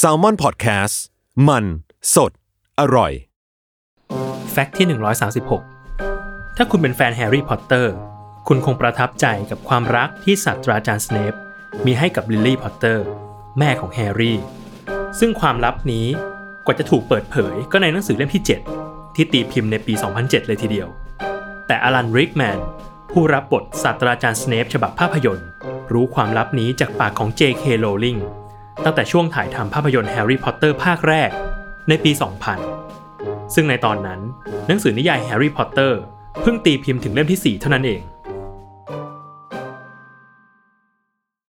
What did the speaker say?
Salmon Podcast มัน สด อร่อย Fact ที่ 136 ถ้าคุณเป็นแฟนแฮร์รี่พอตเตอร์ คุณคงประทับใจกับความรักที่ศาสตราจารย์สเนปมีให้กับลิลลี่พอตเตอร์ แม่ของแฮร์รี่ ซึ่งความลับนี้กว่าจะถูกเปิดเผยก็ในหนังสือเล่มที่ 7 ที่ตีพิมพ์ในปี 2007 เลยทีเดียว แต่อลันริคแมนผู้รับบทศาสตราจารย์สเนปฉบับภาพยนตร์ รู้ความลับนี้จากปากของ J.K. Rowling ตั้งแต่ช่วงถ่ายทำภาพยนตร์แฮร์รี่พอตเตอร์ภาคแรก ในปี 2000 ซึ่งในตอนนั้น หนังสือนิยายแฮร์รี่พอตเตอร์เพิ่งตีพิมพ์ถึงเล่มที่ 4 เท่านั้นเอง